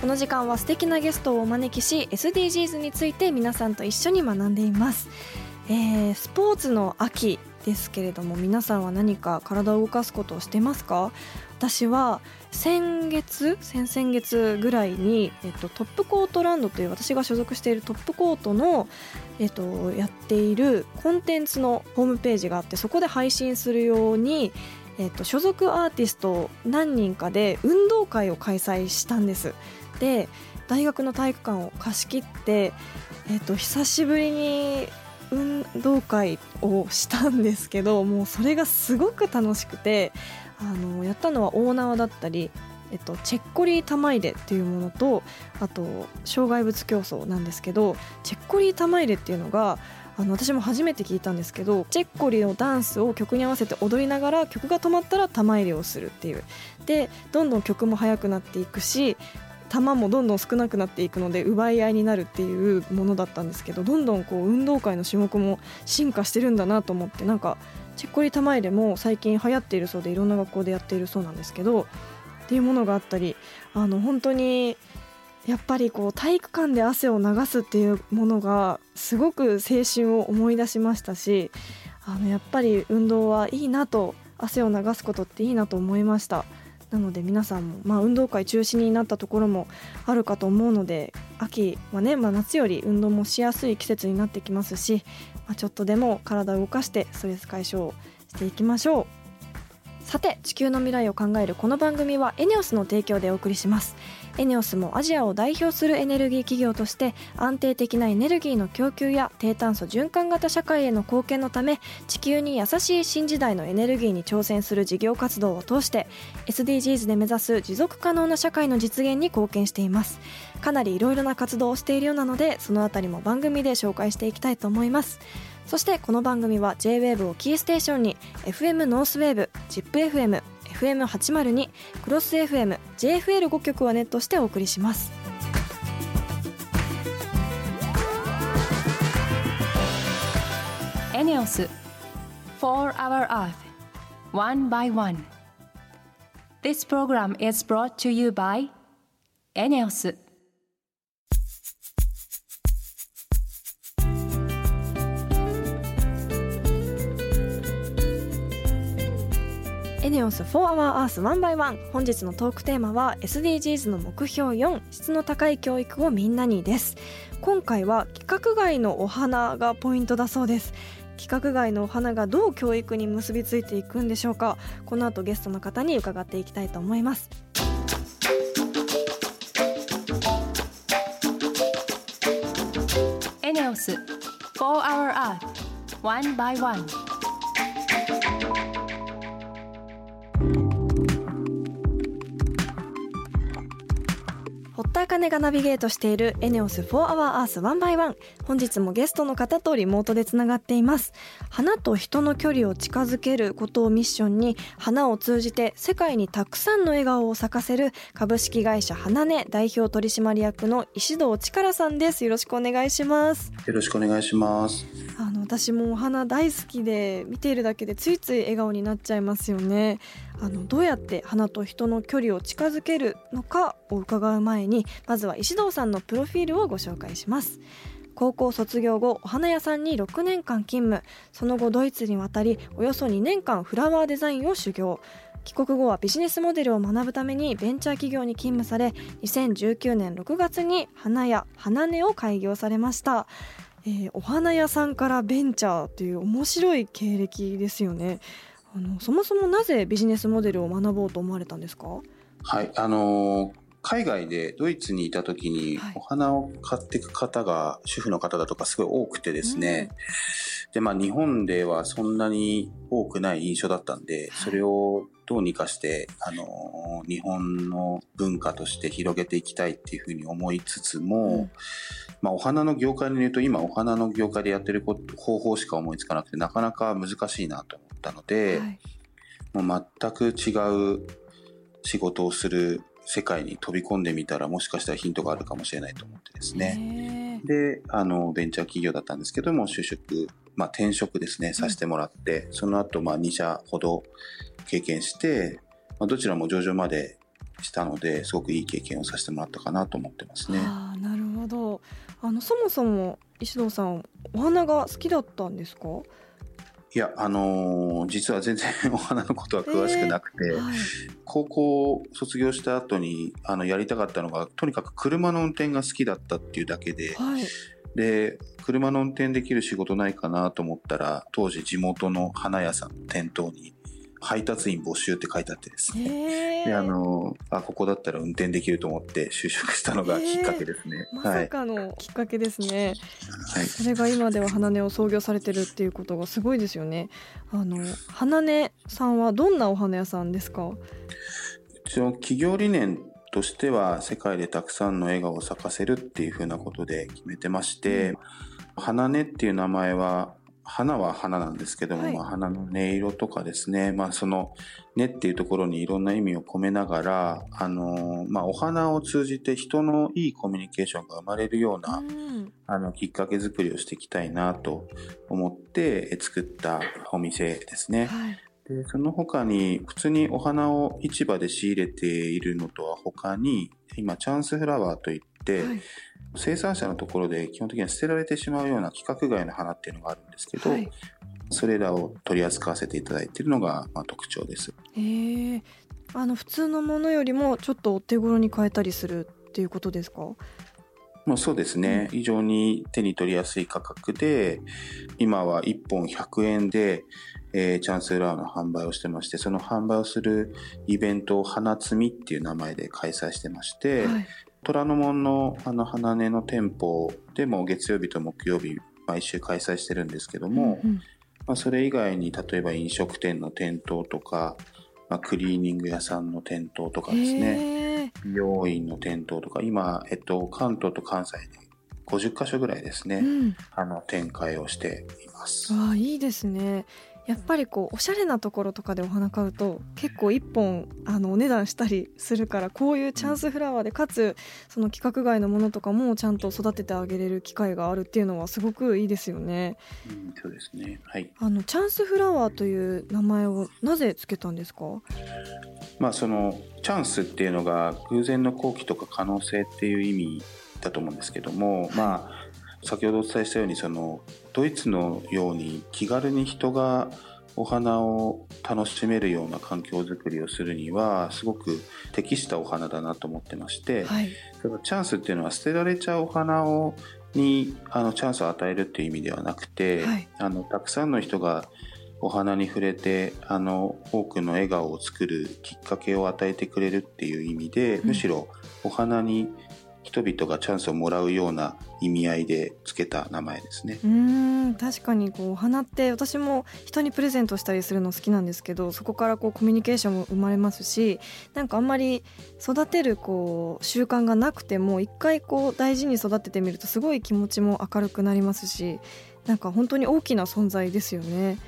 この時間は素敵なゲストをお招きし SDGs について皆さんと一緒に学んでいます、えー、スポーツの秋ですけれども皆さんは何か体を動かすことをしてますか？私は先月先々月ぐらいに、えっと、トップコートランドという私が所属しているトップコートの、えっと、やっているコンテンツのホームページがあってそこで配信するように、えっと、所属アーティスト何人かで運動会を開催したんです。で大学の体育館を貸し切って、えっと、久しぶりに運動会をしたんですけどもうそれがすごく楽しくてあのやったのは大縄だったり、えっと、チェッコリー玉入れっていうものとあと障害物競争なんですけどチェッコリー玉入れっていうのがあの私も初めて聞いたんですけどチェッコリのダンスを曲に合わせて踊りながら曲が止まったら玉入れをするっていう。でどんどん曲も速くなっていくし球もどんどん少なくなっていくので奪い合いになるっていうものだったんですけどどんどんこう運動会の種目も進化してるんだなと思ってなんかチェッコリ玉入れも最近流行っているそうでいろんな学校でやっているそうなんですけどっていうものがあったりあの本当にやっぱりこう体育館で汗を流すっていうものがすごく青春を思い出しましたしあのやっぱり運動はいいなと汗を流すことっていいなと思いました。なので皆さんも、まあ、運動会中止になったところもあるかと思うので秋はね、まあ、夏より運動もしやすい季節になってきますし、まあ、ちょっとでも体を動かしてストレス解消していきましょう。さて地球の未来を考えるこの番組はエネオスの提供でお送りします。エネオスもアジアを代表するエネルギー企業として安定的なエネルギーの供給や低炭素循環型社会への貢献のため地球に優しい新時代のエネルギーに挑戦する事業活動を通して SDGs で目指す持続可能な社会の実現に貢献しています。かなりいろいろな活動をしているようなのでそのあたりも番組で紹介していきたいと思います。そしてこの番組は JWAVE をキーステーションに FM ノースウェーブ ZIPFM FM802 クロス FM JFL5 曲をネットしてお送りしますエネオス For Our Earth One by One This program is brought to you by エネオスエネオス4 Hour Earth 1 by 1本日のトークテーマは SDGs の目標4質の高い教育をみんなにです。今回は規格外のお花がポイントだそうです。規格外のお花がどう教育に結びついていくんでしょうか。この後ゲストの方に伺っていきたいと思います。エネオス4 Hour Earth One by One 田茜がナビゲートしているエネオス4 Hour Earth 1 by 1本日もゲストの方とリモートでつながっています。花と人の距離を近づけることをミッションに花を通じて世界にたくさんの笑顔を咲かせる株式会社花音代表取締役の石堂力さんです。よろしくお願いします。よろしくお願いします。あの私もお花大好きで見ているだけでついつい笑顔になっちゃいますよね。あのどうやって花と人の距離を近づけるのかを伺う前にまずは石堂さんのプロフィールをご紹介します。高校卒業後お花屋さんに6年間勤務。その後ドイツに渡りおよそ2年間フラワーデザインを修行。帰国後はビジネスモデルを学ぶためにベンチャー企業に勤務され2019年6月に花屋花音を開業されましたえーお花屋さんからベンチャーという面白い経歴ですよね。あのそもそもなぜビジネスモデルを学ぼうと思われたんですか？はい、あのー海外でドイツにいた時にはい。お花を買っていく方が主婦の方だとかすごい多くてですね、で、まあ日本ではそんなに多くない印象だったんで、それをどうにかして、あの、日本の文化として広げていきたいっていうふうに思いつつも、うん、まあお花の業界で言うと今お花の業界でやってる方法しか思いつかなくてなかなか難しいなと思ったので、はい、もう全く違う仕事をする世界に飛び込んでみたらもしかしたらヒントがあるかもしれないと思ってですね。で、あの、ベンチャー企業だったんですけども、就職、まあ転職ですね、させてもらって、うん、その後、まあ2社ほど経験して、まあ、どちらも上場までしたので、すごくいい経験をさせてもらったかなと思ってますね。あなるほど。あの、そもそも石堂さん、お花が好きだったんですか？いや、あのー、実は全然 お花のことは詳しくなくて、えーはい、高校卒業した後にあのやりたかったのが、とにかく車の運転が好きだったっていうだけで、はい、で、車の運転できる仕事ないかなと思ったら、当時地元の花屋さんの店頭に配達員募集って書いてあってですね。で、あの、あ、ここだったら運転できると思って就職したのがきっかけですね。まさかのきっかけですね。はい。それが今では花音を創業されてるっていうことがすごいですよね。あの、花音さんはどんなお花屋さんですか？うちの企業理念としては世界でたくさんの笑顔を咲かせるっていうふうなことで決めてまして、うん、花音っていう名前は花は花なんですけども、はい、まあ、花の音色とかですね、まあ、その根っていうところにいろんな意味を込めながら、あのまあ、お花を通じて人のいいコミュニケーションが生まれるような、うん、あのきっかけ作りをしていきたいなと思って作ったお店ですね。はいでその他に普通にお花を市場で仕入れているのとは他に今チャンスフラワーといって、はい、生産者のところで基本的には捨てられてしまうような規格外の花っていうのがあるんですけど、はい、それらを取り扱わせていただいているのが、まあ、特徴です。へえ。あの普通のものよりもちょっとお手頃に買えたりするっていうことですか？まあ、そうですね、非常に手に取りやすい価格で今は1本100円で、えー、チャンスラーの販売をしてましてその販売をするイベントを花摘みっていう名前で開催してまして、はい、虎ノ門のあの花音の店舗でも月曜日と木曜日毎週開催してるんですけども、うんうん、まあ、それ以外に例えば飲食店の店頭とか、まあ、クリーニング屋さんの店頭とかですね美容院の店頭とか今、えっと、関東と関西で50箇所ぐらいですね、うん、あの展開をしています。あいいですねやっぱりこうおしゃれなところとかでお花買うと結構1本あのお値段したりするからこういうチャンスフラワーでかつその規格外のものとかもちゃんと育ててあげれる機会があるっていうのはすごくいいですよね。うん、そうですね。はい。あのチャンスフラワーという名前をなぜつけたんですか？まあそのチャンスっていうのが偶然の好機とか可能性っていう意味だと思うんですけども、まあ先ほどお伝えしたようにそのドイツのように気軽に人がお花を楽しめるような環境づくりをするにはすごく適したお花だなと思ってまして、はい、チャンスっていうのは捨てられちゃうお花をにあのチャンスを与えるっていう意味ではなくて、はい、あのたくさんの人がお花に触れてあの多くの笑顔を作るきっかけを与えてくれるっていう意味で、うん、むしろお花に人々がチャンスをもらうような意味合いで付けた名前ですねうん確かにこうお花って私も人にプレゼントしたりするの好きなんですけどそこからこうコミュニケーションも生まれますしなんかあんまり育てるこう習慣がなくても一回こう大事に育ててみるとすごい気持ちも明るくなりますしなんか本当に大きな存在ですよね。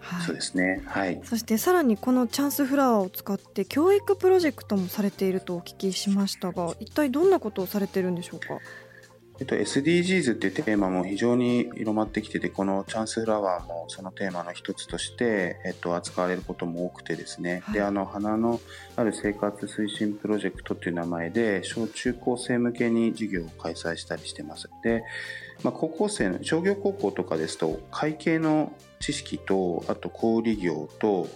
はい、そうですね。はい。そしてさらにこのチャンスフラワーを使って教育プロジェクトもされているとお聞きしましたが、一体どんなことをされてるんでしょうか？えっと、SDGs っていうテーマも非常に広まってきてて、このチャンスフラワーもそのテーマの一つとして、えっと、扱われることも多くてですね、はい、で、あの、花のある生活推進プロジェクトっていう名前で、小中高生向けに授業を開催したりしてます。で、まあ、高校生の、商業高校とかですと、会計の知識と、あと小売業と、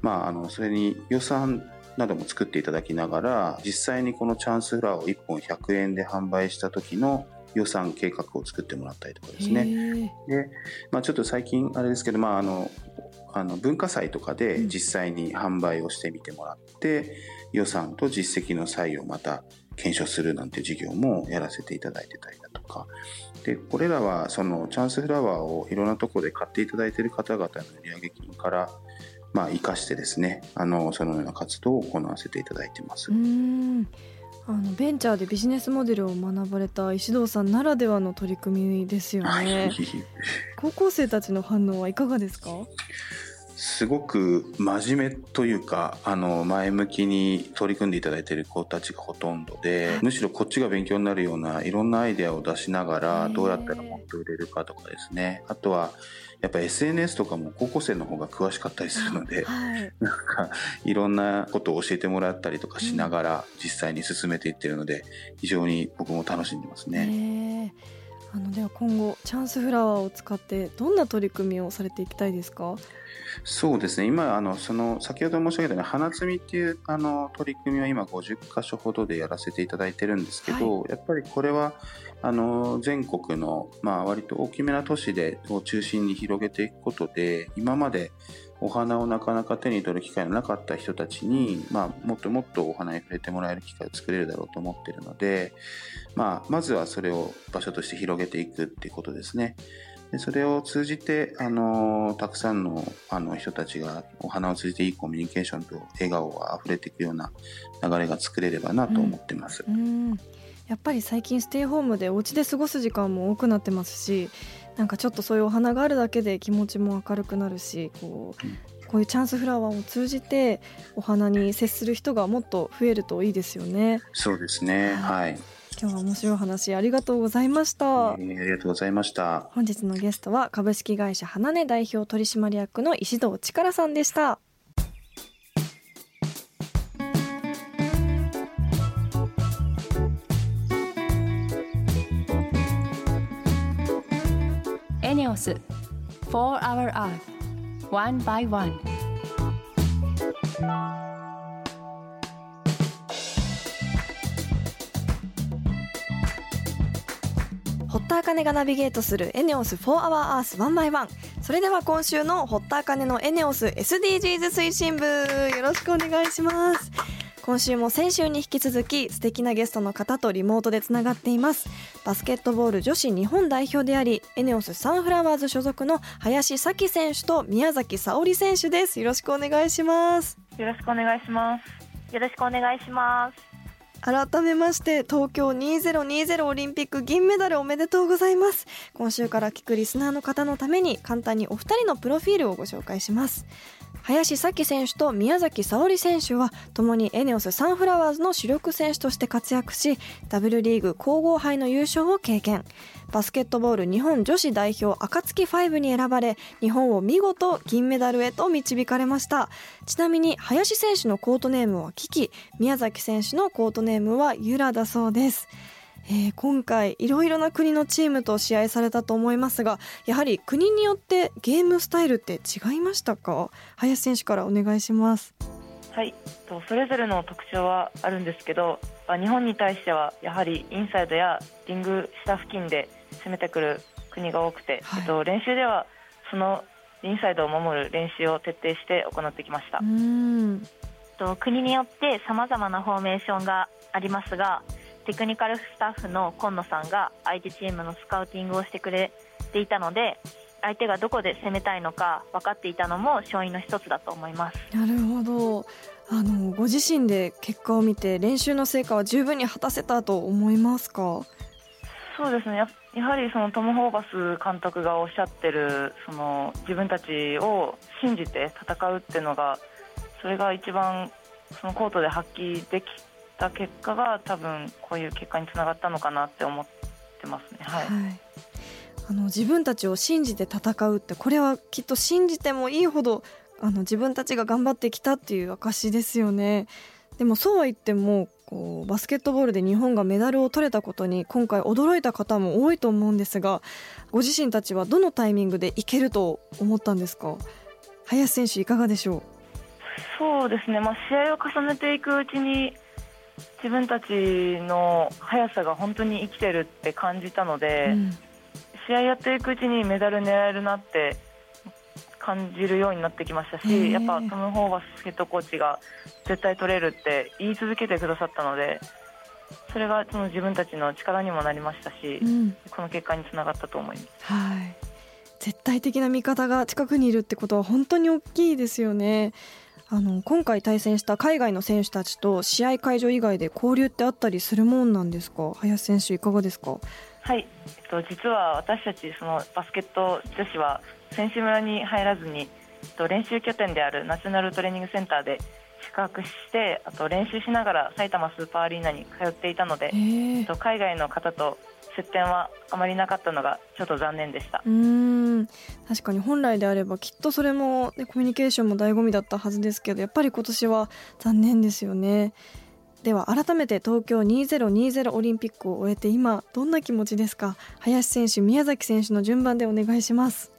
まあ、あの、それに予算なども作っていただきながら、実際にこのチャンスフラワーを1本100円で販売した時の予算計画を作ってもらったりとかですね。で、まあ、ちょっと最近あれですけど、まあ、あの、あの文化祭とかで実際に販売をしてみてもらって、うん、予算と実績の際をまた検証するなんて授業もやらせていただいてたりだとかでこれらはそのチャンスフラワーをいろんなところで買っていただいている方々の売上金からまあ、生かしてですねあのそのような活動を行わせていただいてます。うんあのベンチャーでビジネスモデルを学ばれた石堂さんならではの取り組みですよね。高校生たちの反応はいかがですか？すごく真面目というかあの前向きに取り組んでいただいている子たちがほとんどでむしろこっちが勉強になるようないろんなアイデアを出しながらどうやったらもっと売れるかとかですね。あとはやっぱ SNS とかも高校生の方が詳しかったりするので、はい、なんかいろんなことを教えてもらったりとかしながら実際に進めていってるので非常に僕も楽しんでますね。あのでは今後チャンスフラワーを使ってどんな取り組みをされていきたいですか？そうですね。今あのその先ほど申し上げたように花摘みっていうあの取り組みは今50箇所ほどでやらせていただいてるんですけど、はい、やっぱりこれはあの全国の、まあ、割と大きめな都市でを中心に広げていくことで今までお花をなかなか手に取る機会のなかった人たちに、まあ、もっともっとお花に触れてもらえる機会を作れるだろうと思っているので、まあ、まずはそれを場所として広げていくっていうことですね。でそれを通じて、あのたくさんのあの人たちがお花を通じていいコミュニケーションと笑顔が溢れていくような流れが作れればなと思ってます。うん、やっぱり最近ステイホームでお家で過ごす時間も多くなってますしなんかちょっとそういうお花があるだけで気持ちも明るくなるしこう、うん、こういうチャンスフラワーを通じてお花に接する人がもっと増えるといいですよね。そうですね。はい。今日は面白い話ありがとうございました、えー、ありがとうございました。本日のゲストは株式会社花音代表取締役の石堂力さんでしたエネオス For Our Earth One by One. 堀田茜がナビゲートするエネオス4 Hour Earth 1 by 1それでは今週の堀田茜のエネオス SDGs 推進部よろしくお願いします。今週も先週に引き続き素敵なゲストの方とリモートでつながっています。バスケットボール女子日本代表でありエネオスサンフラワーズ所属の林咲選手と宮崎沙織選手です。よろしくお願いします。よろしくお願いします。よろしくお願いします。改めまして東京2020オリンピック銀メダルおめでとうございます。今週から聞くリスナーの方のために簡単にお二人のプロフィールをご紹介します林咲選手と宮崎沙織選手は共にエネオスサンフラワーズの主力選手として活躍し W リーグ皇后杯の優勝を経験。バスケットボール日本女子代表暁ファイブに選ばれ日本を見事銀メダルへと導かれました。ちなみに林選手のコートネームはキキ宮崎選手のコートネームはユラだそうです。えー、今回いろいろな国のチームと試合されたと思いますがやはり国によってゲームスタイルって違いましたか？林選手からお願いします。はいそれぞれの特徴はあるんですけど日本に対してはやはりインサイドやリング下付近で攻めてくる国が多くて、はい、えっと、練習ではそのインサイドを守る練習を徹底して行ってきました。うん。と国によってさまざまなフォーメーションがありますがテクニカルスタッフの今野さんが相手チームのスカウティングをしてくれていたので相手がどこで攻めたいのか分かっていたのも勝因の一つだと思います。なるほど。あのご自身で結果を見て練習の成果は十分に果たせたと思いますか？そうですね。やはりそのトム・ホーバス監督がおっしゃってるその自分たちを信じて戦うっていうのがそれが一番そのコートで発揮できた結果が多分こういう結果につながったのかなって思ってますね。はい、はい。あの自分たちを信じて戦うってこれはきっと信じてもいいほどあの自分たちが頑張ってきたっていう証ですよね。でもそうは言ってもこうバスケットボールで日本がメダルを取れたことに今回驚いた方も多いと思うんですがご自身たちはどのタイミングでいけると思ったんですか？林選手いかがでしょう？そうですね、まあ、試合を重ねていくうちに自分たちの速さが本当に生きてるって感じたので、うん、試合やっていくうちにメダル狙えるなって感じるようになってきましたしやっぱトム・ホーバスヘッドコーチが絶対取れるって言い続けてくださったのでそれがその自分たちの力にもなりましたし、うん。この結果につながったと思います。はい。絶対的な味方が近くにいるってことは本当に大きいですよねあの今回対戦した海外の選手たちと試合会場以外で交流ってあったりするもんなんですか？林選手いかがですか？はい、えっと、実は私たちそのバスケット女子は選手村に入らずに、えっと、練習拠点であるナショナルトレーニングセンターで宿泊してあと練習しながら埼玉スーパーアリーナに通っていたので、えっと、海外の方と接点はあまりなかったのがちょっと残念でした。うーん。確かに本来であればきっとそれも、ね、コミュニケーションも醍醐味だったはずですけどやっぱり今年は残念ですよね。では改めて東京2020オリンピックを終えて今どんな気持ちですか？林選手宮崎選手の順番でお願いします。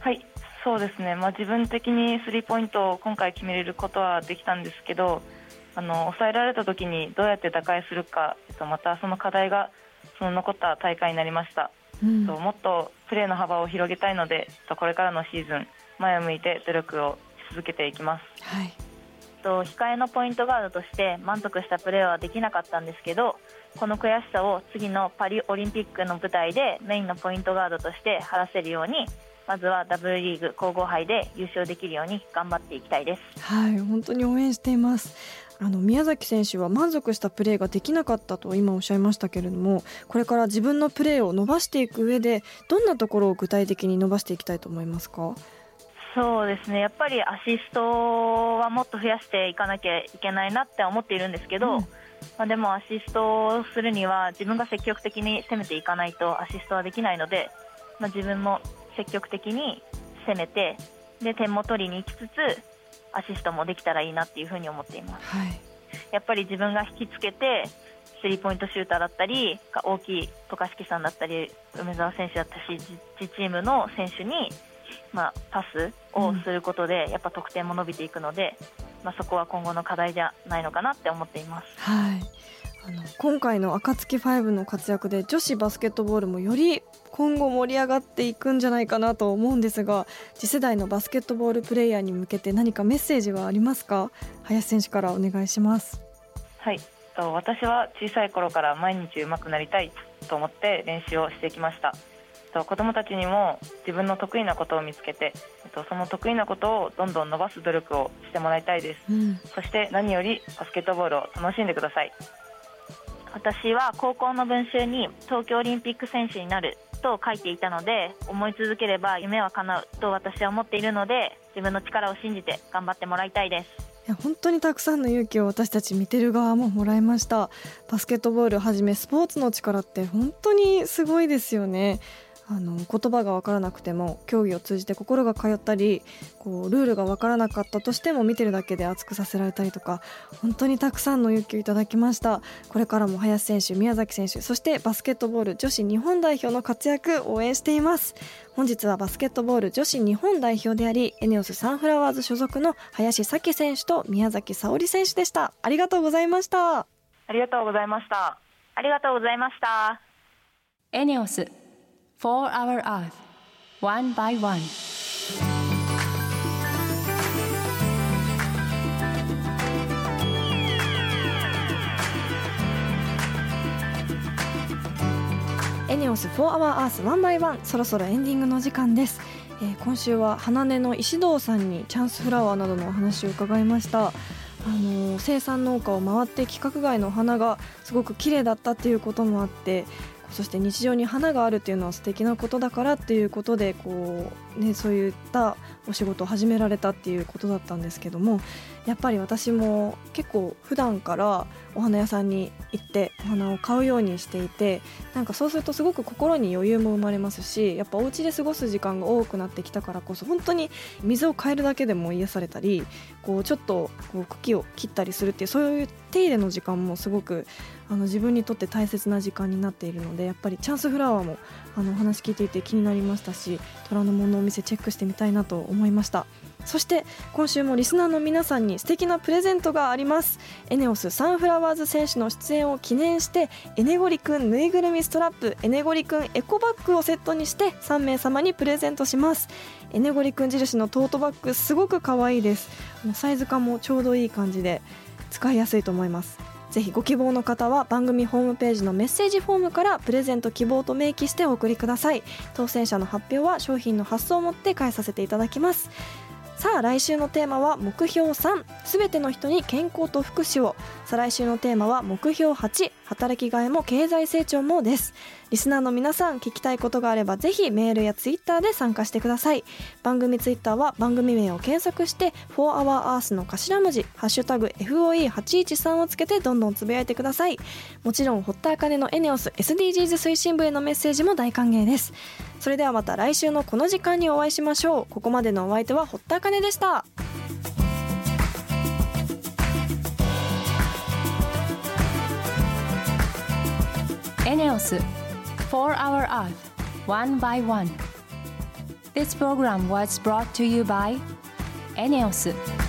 はい、そうですね、まあ、自分的にスリーポイントを今回決めれることはできたんですけどあの抑えられた時にどうやって打開するか、えっと、またその課題がその残った大会になりました、うん。ともっとプレーの幅を広げたいのでえっとこれからのシーズン前を向いて努力をし続けていきます。はい。と控えのポイントガードとして満足したプレーはできなかったんですけどこの悔しさを次のパリオリンピックの舞台でメインのポイントガードとして晴らせるようにまずは W リーグ皇后杯で優勝できるように頑張っていきたいです。はい。本当に応援していますあの宮崎選手は満足したプレーができなかったと今おっしゃいましたけれどもこれから自分のプレーを伸ばしていく上でどんなところを具体的に伸ばしていきたいと思いますか？そうですね。やっぱりアシストはもっと増やしていかなきゃいけないなって思っているんですけど、うん。まあ、でもアシストをするには自分が積極的に攻めていかないとアシストはできないので、まあ、自分も積極的に攻めてで点も取りに行きつつアシストもできたらいいなっていうふうに思っています。はい。やっぱり自分が引きつけてスリーポイントシューターだったり大きい渡嘉敷さんだったり梅澤選手だったし自自チームの選手に、まあ、パスをすることで、やっぱ得点も伸びていくので、まあ、そこは今後の課題じゃないのかなって思っています。はいあの今回の暁ファイブの活躍で女子バスケットボールもより今後盛り上がっていくんじゃないかなと思うんですが次世代のバスケットボールプレイヤーに向けて何かメッセージはありますか？林選手からお願いしますはい、と私は小さい頃から毎日上手くなりたいと思って練習をしてきました。と子どもたちにも自分の得意なことを見つけて、えっとその得意なことをどんどん伸ばす努力をしてもらいたいです。うんそして何よりバスケットボールを楽しんでください。私は高校の文集に東京オリンピック選手になると書いていたので思い続ければ夢は叶うと私は思っているので自分の力を信じて頑張ってもらいたいです。いや本当にたくさんの勇気を私たち見てる側ももらいましたバスケットボールはじめスポーツの力って本当にすごいですよねあの言葉が分からなくても競技を通じて心が通ったりこうルールが分からなかったとしても見てるだけで熱くさせられたりとか本当にたくさんの勇気をいただきましたこれからも林選手宮崎選手そしてバスケットボール女子日本代表の活躍応援しています本日はバスケットボール女子日本代表でありエネオスサンフラワーズ所属の林咲選手と宮崎沙織選手でしたありがとうございましたありがとうございました。ありがとうございました。エネオス For Our Earth One by One. エネオス4 Hour Earth 1 by 1そろそろエンディングの時間です、えー今週は花音の石堂さんにチャンスフラワーなどのお話を伺いました。あのー生産農家を回って規格外の花がすごく綺麗だったっていうこともあってそして日常に花があるっていうのは素敵なことだからっていうことでこう、ね、そういったお仕事を始められたっていうことだったんですけどもやっぱり私も結構普段からお花屋さんに行ってお花を買うようにしていてなんかそうするとすごく心に余裕も生まれますしやっぱお家で過ごす時間が多くなってきたからこそ本当に水を変えるだけでも癒されたりこうちょっとこう茎を切ったりするっていうそういう手入れの時間もすごくあの自分にとって大切な時間になっているのでやっぱりチャンスフラワーもあのお話聞いていて気になりましたし虎ノ門のお店チェックしてみたいなと思いました思いました。そして今週もリスナーの皆さんに素敵なプレゼントがあります。エネオスサンフラワーズ選手の出演を記念してエネゴリくんぬいぐるみストラップエネゴリくんエコバッグをセットにして3名様にプレゼントします。エネゴリくん印のトートバッグすごく可愛いです。あのサイズ感もちょうどいい感じで使いやすいと思います。ぜひご希望の方は番組ホームページのメッセージフォームからプレゼント希望と明記してお送りください。当選者の発表は商品の発送をもって返させていただきます。さあ来週のテーマは目標3すべての人に健康と福祉を。再来週のテーマは目標8働きがいも経済成長もです。リスナーの皆さん聞きたいことがあればぜひメールやツイッターで参加してください。番組ツイッターは番組名を検索して「4HourEarth」の頭文字「ハッシュタグ #FOE813」をつけてどんどんつぶやいてください。もちろん堀田茜のエネオス SDGs 推進部へのメッセージも大歓迎です。それではまた来週のこの時間にお会いしましょう。ここまでのお相手は堀田茜でした。エネオス4 Hour Art, one by one. This program was brought to you by ENEOS.